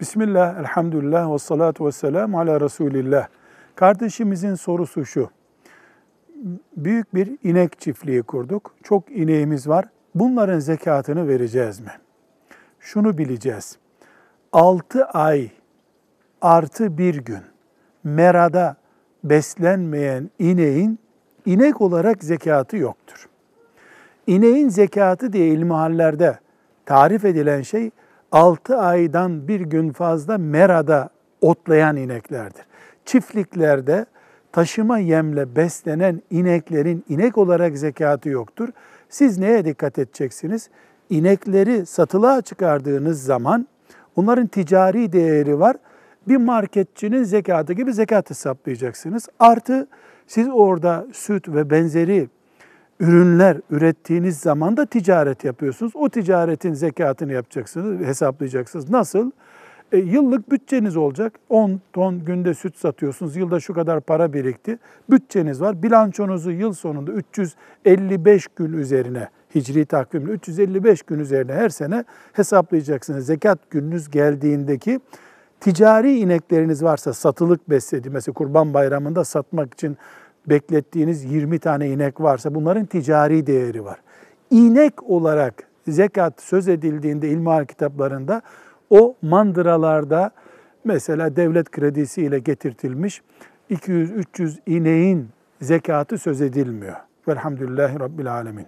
Bismillah, elhamdülillah ve salatu ve selamu ala Resulillah. Kardeşimizin sorusu şu. Büyük bir inek çiftliği kurduk. Çok ineğimiz var. Bunların zekatını vereceğiz mi? Şunu bileceğiz. 6 ay artı bir gün merada beslenmeyen ineğin inek olarak zekatı yoktur. İneğin zekatı diye ilmihallerde tarif edilen şey 6 aydan bir gün fazla merada otlayan ineklerdir. Çiftliklerde taşıma yemle beslenen ineklerin inek olarak zekatı yoktur. Siz neye dikkat edeceksiniz? İnekleri satılığa çıkardığınız zaman onların ticari değeri var. Bir marketçinin zekatı gibi zekat hesaplayacaksınız. Artı siz orada süt ve benzeri ürünler ürettiğiniz zaman da ticaret yapıyorsunuz. O ticaretin zekatını yapacaksınız, hesaplayacaksınız. Nasıl? E, yıllık bütçeniz olacak. 10 ton günde süt satıyorsunuz. Yılda şu kadar para birikti. Bütçeniz var. Bilançonuzu yıl sonunda 355 gün üzerine hicri takvimle 355 gün üzerine her sene hesaplayacaksınız. Zekat gününüz geldiğindeki ticari inekleriniz varsa satılık besledi. Mesela kurban bayramında satmak için beklettiğiniz 20 tane inek varsa bunların ticari değeri var. İnek olarak zekat söz edildiğinde ilmihal kitaplarında o mandıralarda mesela devlet kredisiyle getirtilmiş 200-300 ineğin zekatı söz edilmiyor. Velhamdülillahi Rabbil Alemin.